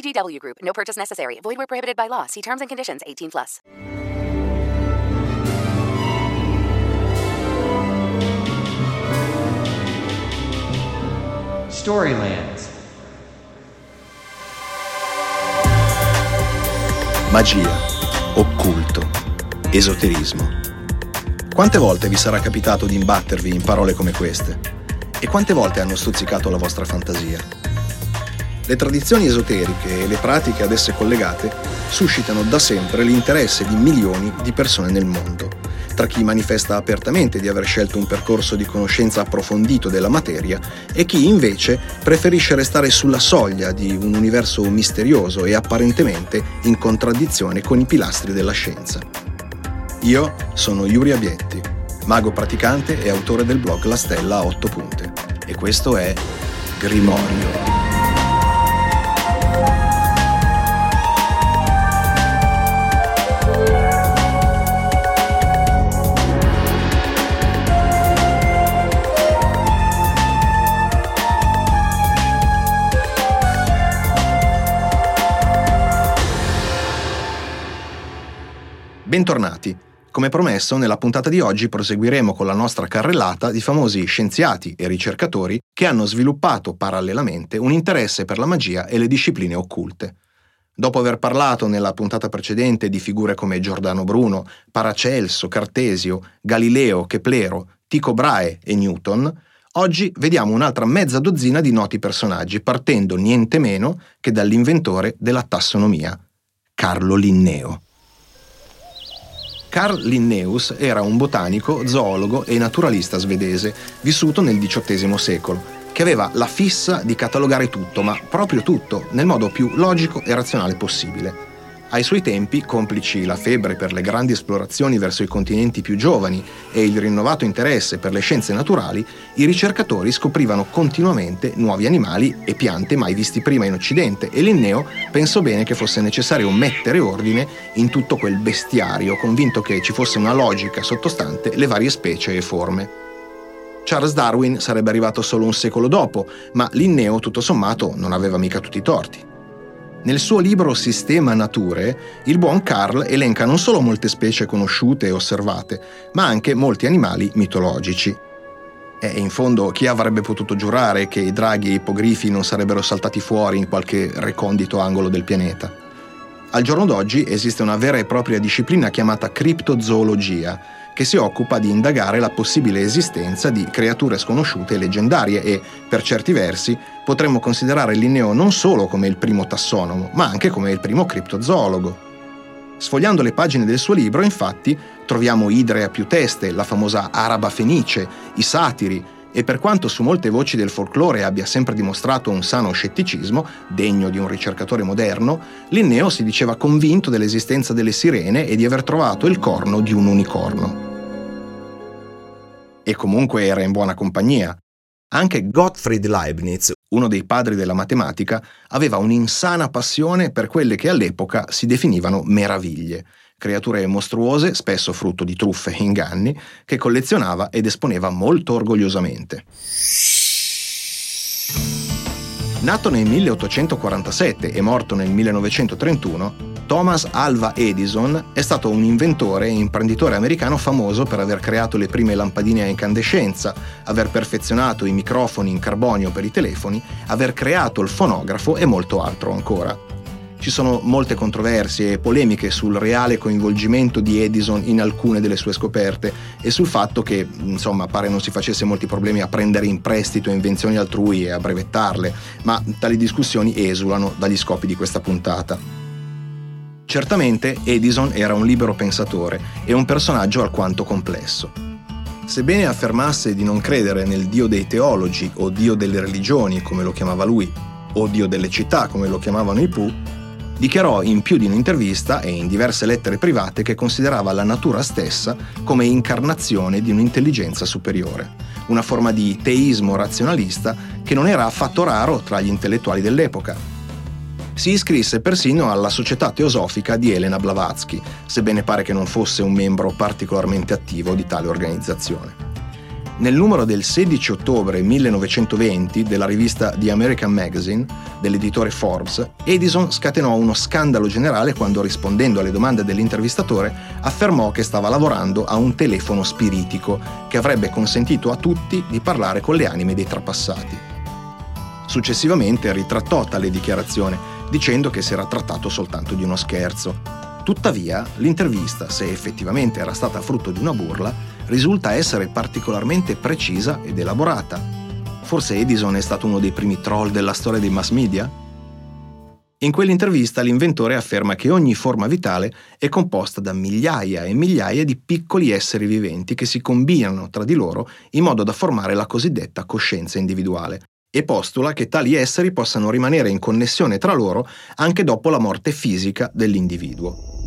VGW Group. No purchase necessary. Void where prohibited by law. See terms and conditions. 18 plus. Storylands. Magia, occulto, esoterismo. Quante volte vi sarà capitato di imbattervi in parole come queste? E quante volte hanno stuzzicato la vostra fantasia? Le tradizioni esoteriche e le pratiche ad esse collegate suscitano da sempre l'interesse di milioni di persone nel mondo, tra chi manifesta apertamente di aver scelto un percorso di conoscenza approfondito della materia e chi invece preferisce restare sulla soglia di un universo misterioso e apparentemente in contraddizione con i pilastri della scienza. Io sono Yuri Abietti, mago praticante e autore del blog La Stella a 8 punte, e questo è Grimorio. Bentornati. Come promesso, nella puntata di oggi proseguiremo con la nostra carrellata di famosi scienziati e ricercatori che hanno sviluppato parallelamente un interesse per la magia e le discipline occulte. Dopo aver parlato nella puntata precedente di figure come Giordano Bruno, Paracelso, Cartesio, Galileo, Keplero, Tycho Brahe e Newton, oggi vediamo un'altra mezza dozzina di noti personaggi, partendo niente meno che dall'inventore della tassonomia, Carlo Linneo. Carl Linnaeus era un botanico, zoologo e naturalista svedese, vissuto nel XVIII secolo, che aveva la fissa di catalogare tutto, ma proprio tutto, nel modo più logico e razionale possibile. Ai suoi tempi, complici la febbre per le grandi esplorazioni verso i continenti più giovani e il rinnovato interesse per le scienze naturali, i ricercatori scoprivano continuamente nuovi animali e piante mai visti prima in Occidente e Linneo pensò bene che fosse necessario mettere ordine in tutto quel bestiario, convinto che ci fosse una logica sottostante le varie specie e forme. Charles Darwin sarebbe arrivato solo un secolo dopo, ma Linneo tutto sommato non aveva mica tutti i torti. Nel suo libro Sistema Nature, il buon Carl elenca non solo molte specie conosciute e osservate, ma anche molti animali mitologici. E in fondo chi avrebbe potuto giurare che i draghi e i ippogrifi non sarebbero saltati fuori in qualche recondito angolo del pianeta? Al giorno d'oggi esiste una vera e propria disciplina chiamata criptozoologia, che si occupa di indagare la possibile esistenza di creature sconosciute e leggendarie e, per certi versi, potremmo considerare Linneo non solo come il primo tassonomo, ma anche come il primo criptozoologo. Sfogliando le pagine del suo libro, infatti, troviamo idre a più teste, la famosa araba fenice, i satiri, e per quanto su molte voci del folklore abbia sempre dimostrato un sano scetticismo, degno di un ricercatore moderno, Linneo si diceva convinto dell'esistenza delle sirene e di aver trovato il corno di un unicorno. E comunque era in buona compagnia. Anche Gottfried Leibniz, uno dei padri della matematica, aveva un'insana passione per quelle che all'epoca si definivano meraviglie, creature mostruose, spesso frutto di truffe e inganni, che collezionava ed esponeva molto orgogliosamente. Nato nel 1847 e morto nel 1931, Thomas Alva Edison è stato un inventore e imprenditore americano famoso per aver creato le prime lampadine a incandescenza, aver perfezionato i microfoni in carbonio per i telefoni, aver creato il fonografo e molto altro ancora. Ci sono molte controversie e polemiche sul reale coinvolgimento di Edison in alcune delle sue scoperte e sul fatto che, insomma, pare non si facesse molti problemi a prendere in prestito invenzioni altrui e a brevettarle, ma tali discussioni esulano dagli scopi di questa puntata. Certamente Edison era un libero pensatore e un personaggio alquanto complesso. Sebbene affermasse di non credere nel dio dei teologi o dio delle religioni, come lo chiamava lui, o dio delle città come lo chiamavano i Pooh, dichiarò in più di un'intervista e in diverse lettere private che considerava la natura stessa come incarnazione di un'intelligenza superiore, una forma di teismo razionalista che non era affatto raro tra gli intellettuali dell'epoca. Si iscrisse persino alla Società Teosofica di Elena Blavatsky, sebbene pare che non fosse un membro particolarmente attivo di tale organizzazione. Nel numero del 16 ottobre 1920 della rivista The American Magazine dell'editore Forbes, Edison scatenò uno scandalo generale quando rispondendo alle domande dell'intervistatore affermò che stava lavorando a un telefono spiritico che avrebbe consentito a tutti di parlare con le anime dei trapassati. Successivamente ritrattò tale dichiarazione dicendo che si era trattato soltanto di uno scherzo. Tuttavia, l'intervista, se effettivamente era stata frutto di una burla, risulta essere particolarmente precisa ed elaborata. Forse Edison è stato uno dei primi troll della storia dei mass media? In quell'intervista l'inventore afferma che ogni forma vitale è composta da migliaia e migliaia di piccoli esseri viventi che si combinano tra di loro in modo da formare la cosiddetta coscienza individuale e postula che tali esseri possano rimanere in connessione tra loro anche dopo la morte fisica dell'individuo.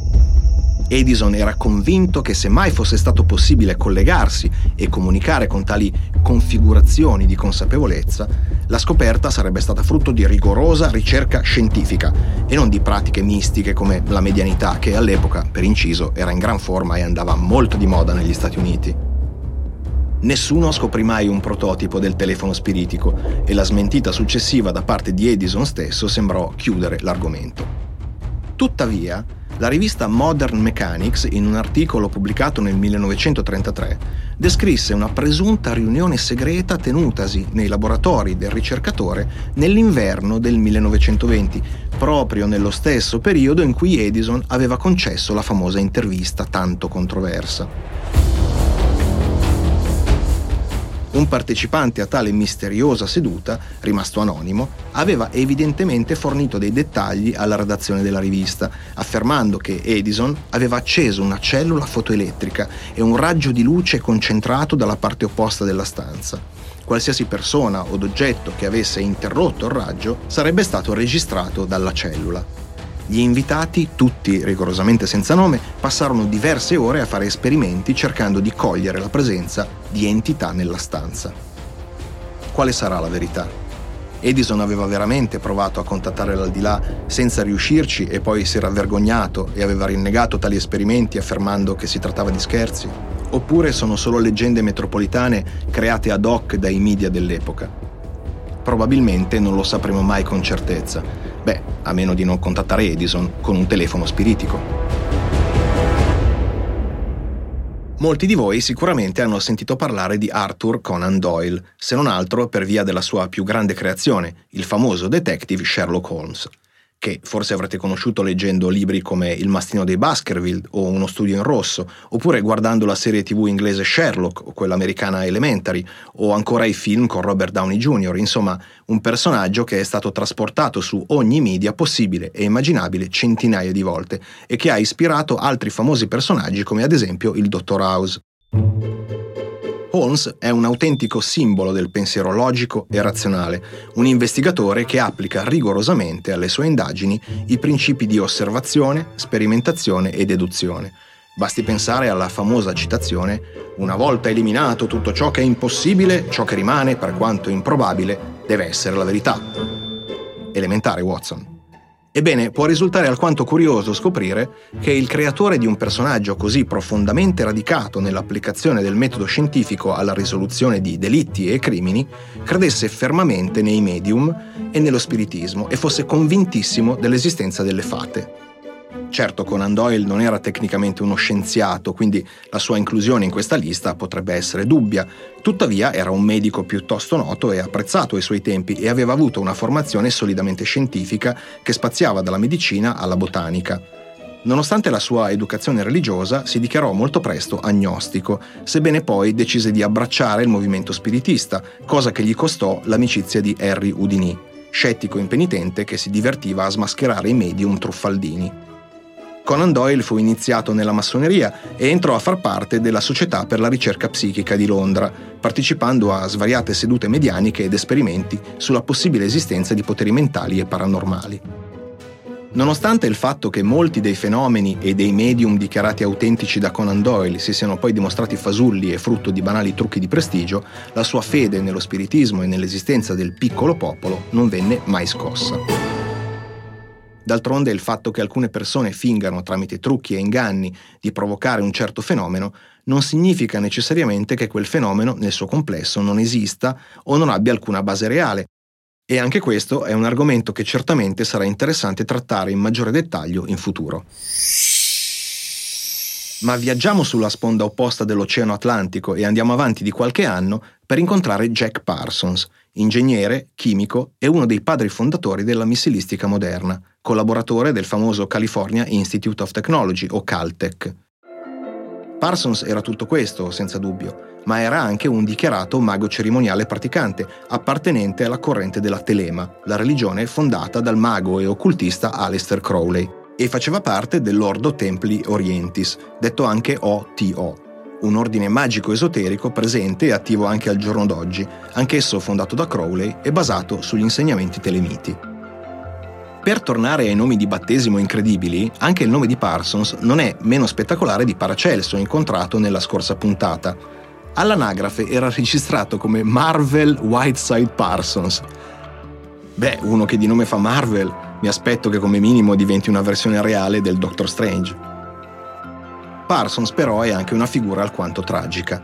Edison era convinto che se mai fosse stato possibile collegarsi e comunicare con tali configurazioni di consapevolezza, la scoperta sarebbe stata frutto di rigorosa ricerca scientifica e non di pratiche mistiche come la medianità che all'epoca, per inciso, era in gran forma e andava molto di moda negli Stati Uniti. Nessuno scoprì mai un prototipo del telefono spiritico e la smentita successiva da parte di Edison stesso sembrò chiudere l'argomento. Tuttavia, la rivista Modern Mechanics, in un articolo pubblicato nel 1933, descrisse una presunta riunione segreta tenutasi nei laboratori del ricercatore nell'inverno del 1920, proprio nello stesso periodo in cui Edison aveva concesso la famosa intervista tanto controversa. Un partecipante a tale misteriosa seduta, rimasto anonimo, aveva evidentemente fornito dei dettagli alla redazione della rivista, affermando che Edison aveva acceso una cellula fotoelettrica e un raggio di luce concentrato dalla parte opposta della stanza. Qualsiasi persona o oggetto che avesse interrotto il raggio sarebbe stato registrato dalla cellula. Gli invitati, tutti rigorosamente senza nome, passarono diverse ore a fare esperimenti cercando di cogliere la presenza di entità nella stanza. Quale sarà la verità? Edison aveva veramente provato a contattare l'aldilà senza riuscirci e poi si era vergognato e aveva rinnegato tali esperimenti affermando che si trattava di scherzi? Oppure sono solo leggende metropolitane create ad hoc dai media dell'epoca? Probabilmente non lo sapremo mai con certezza, Beh, a meno di non contattare Edison con un telefono spiritico. Molti di voi sicuramente hanno sentito parlare di Arthur Conan Doyle, se non altro per via della sua più grande creazione, il famoso detective Sherlock Holmes che forse avrete conosciuto leggendo libri come Il mastino dei Baskerville o Uno studio in rosso, oppure guardando la serie tv inglese Sherlock o quella americana Elementary, o ancora i film con Robert Downey Jr., insomma un personaggio che è stato trasportato su ogni media possibile e immaginabile centinaia di volte e che ha ispirato altri famosi personaggi come ad esempio il Dottor House. Holmes è un autentico simbolo del pensiero logico e razionale, un investigatore che applica rigorosamente alle sue indagini i principi di osservazione, sperimentazione e deduzione. Basti pensare alla famosa citazione Una volta eliminato tutto ciò che è impossibile, ciò che rimane, per quanto improbabile, deve essere la verità. Elementare, Watson. Ebbene, può risultare alquanto curioso scoprire che il creatore di un personaggio così profondamente radicato nell'applicazione del metodo scientifico alla risoluzione di delitti e crimini credesse fermamente nei medium e nello spiritismo e fosse convintissimo dell'esistenza delle fate. Certo, Conan Doyle non era tecnicamente uno scienziato, quindi la sua inclusione in questa lista potrebbe essere dubbia. Tuttavia era un medico piuttosto noto e apprezzato ai suoi tempi e aveva avuto una formazione solidamente scientifica che spaziava dalla medicina alla botanica. Nonostante la sua educazione religiosa, si dichiarò molto presto agnostico, sebbene poi decise di abbracciare il movimento spiritista, cosa che gli costò l'amicizia di Harry Houdini, scettico impenitente che si divertiva a smascherare i medium truffaldini. Conan Doyle fu iniziato nella massoneria e entrò a far parte della Società per la ricerca psichica di Londra, partecipando a svariate sedute medianiche ed esperimenti sulla possibile esistenza di poteri mentali e paranormali. Nonostante il fatto che molti dei fenomeni e dei medium dichiarati autentici da Conan Doyle si siano poi dimostrati fasulli e frutto di banali trucchi di prestigio, la sua fede nello spiritismo e nell'esistenza del piccolo popolo non venne mai scossa. D'altronde il fatto che alcune persone fingano tramite trucchi e inganni di provocare un certo fenomeno non significa necessariamente che quel fenomeno nel suo complesso non esista o non abbia alcuna base reale. E anche questo è un argomento che certamente sarà interessante trattare in maggiore dettaglio in futuro. Ma viaggiamo sulla sponda opposta dell'Oceano Atlantico e andiamo avanti di qualche anno per incontrare Jack Parsons, ingegnere, chimico e uno dei padri fondatori della missilistica moderna collaboratore del famoso California Institute of Technology o Caltech. Parsons era tutto questo, senza dubbio, ma era anche un dichiarato mago cerimoniale praticante, appartenente alla corrente della Telema, la religione fondata dal mago e occultista Aleister Crowley, e faceva parte dell'Ordo Templi Orientis, detto anche OTO, un ordine magico esoterico presente e attivo anche al giorno d'oggi, anch'esso fondato da Crowley e basato sugli insegnamenti telemiti. Per tornare ai nomi di battesimo incredibili, anche il nome di Parsons non è meno spettacolare di Paracelso incontrato nella scorsa puntata. All'anagrafe era registrato come Marvel Whiteside Parsons. Beh, uno che di nome fa Marvel, mi aspetto che come minimo diventi una versione reale del Doctor Strange. Parsons però è anche una figura alquanto tragica.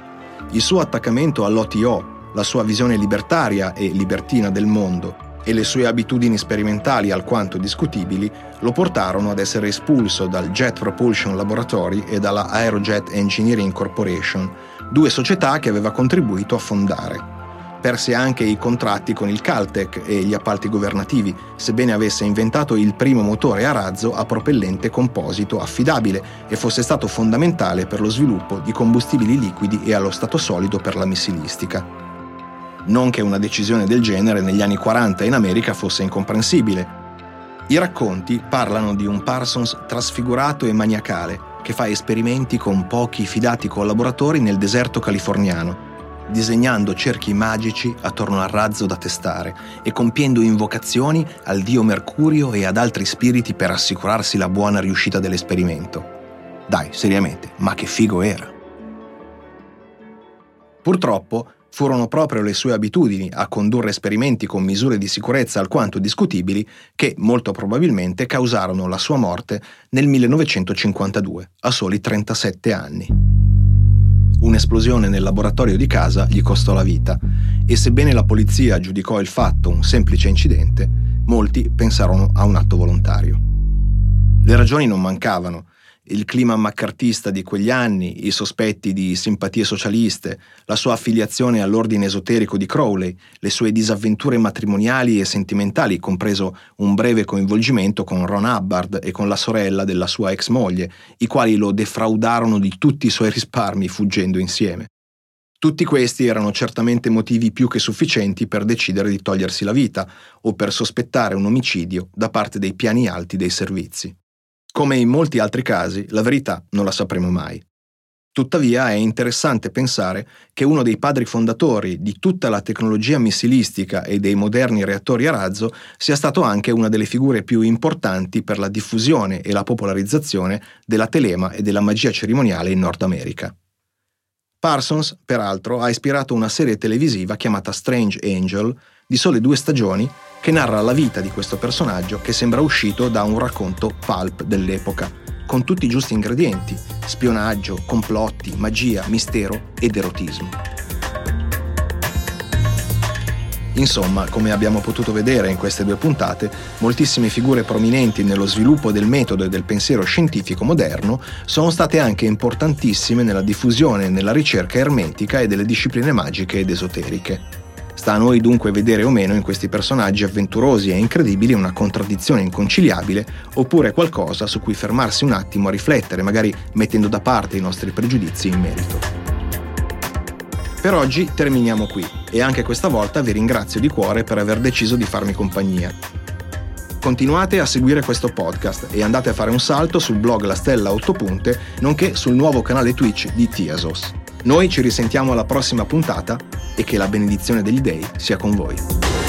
Il suo attaccamento all'OTO, la sua visione libertaria e libertina del mondo, e le sue abitudini sperimentali alquanto discutibili lo portarono ad essere espulso dal Jet Propulsion Laboratory e dalla Aerojet Engineering Corporation, due società che aveva contribuito a fondare. Perse anche i contratti con il Caltech e gli appalti governativi, sebbene avesse inventato il primo motore a razzo a propellente composito affidabile e fosse stato fondamentale per lo sviluppo di combustibili liquidi e allo stato solido per la missilistica non che una decisione del genere negli anni 40 in America fosse incomprensibile. I racconti parlano di un Parsons trasfigurato e maniacale che fa esperimenti con pochi fidati collaboratori nel deserto californiano, disegnando cerchi magici attorno al razzo da testare e compiendo invocazioni al dio Mercurio e ad altri spiriti per assicurarsi la buona riuscita dell'esperimento. Dai, seriamente, ma che figo era! Purtroppo, Furono proprio le sue abitudini a condurre esperimenti con misure di sicurezza alquanto discutibili che, molto probabilmente, causarono la sua morte nel 1952, a soli 37 anni. Un'esplosione nel laboratorio di casa gli costò la vita e sebbene la polizia giudicò il fatto un semplice incidente, molti pensarono a un atto volontario. Le ragioni non mancavano il clima maccartista di quegli anni, i sospetti di simpatie socialiste, la sua affiliazione all'ordine esoterico di Crowley, le sue disavventure matrimoniali e sentimentali, compreso un breve coinvolgimento con Ron Hubbard e con la sorella della sua ex moglie, i quali lo defraudarono di tutti i suoi risparmi fuggendo insieme. Tutti questi erano certamente motivi più che sufficienti per decidere di togliersi la vita o per sospettare un omicidio da parte dei piani alti dei servizi. Come in molti altri casi, la verità non la sapremo mai. Tuttavia è interessante pensare che uno dei padri fondatori di tutta la tecnologia missilistica e dei moderni reattori a razzo sia stato anche una delle figure più importanti per la diffusione e la popolarizzazione della telema e della magia cerimoniale in Nord America. Parsons, peraltro, ha ispirato una serie televisiva chiamata Strange Angel di sole due stagioni che narra la vita di questo personaggio che sembra uscito da un racconto pulp dell'epoca, con tutti i giusti ingredienti, spionaggio, complotti, magia, mistero ed erotismo. Insomma, come abbiamo potuto vedere in queste due puntate, moltissime figure prominenti nello sviluppo del metodo e del pensiero scientifico moderno sono state anche importantissime nella diffusione e nella ricerca ermetica e delle discipline magiche ed esoteriche. Sta a noi dunque vedere o meno in questi personaggi avventurosi e incredibili una contraddizione inconciliabile oppure qualcosa su cui fermarsi un attimo a riflettere, magari mettendo da parte i nostri pregiudizi in merito. Per oggi terminiamo qui e anche questa volta vi ringrazio di cuore per aver deciso di farmi compagnia. Continuate a seguire questo podcast e andate a fare un salto sul blog La Stella 8 Punte, nonché sul nuovo canale Twitch di Tiasos. Noi ci risentiamo alla prossima puntata e che la benedizione degli dei sia con voi.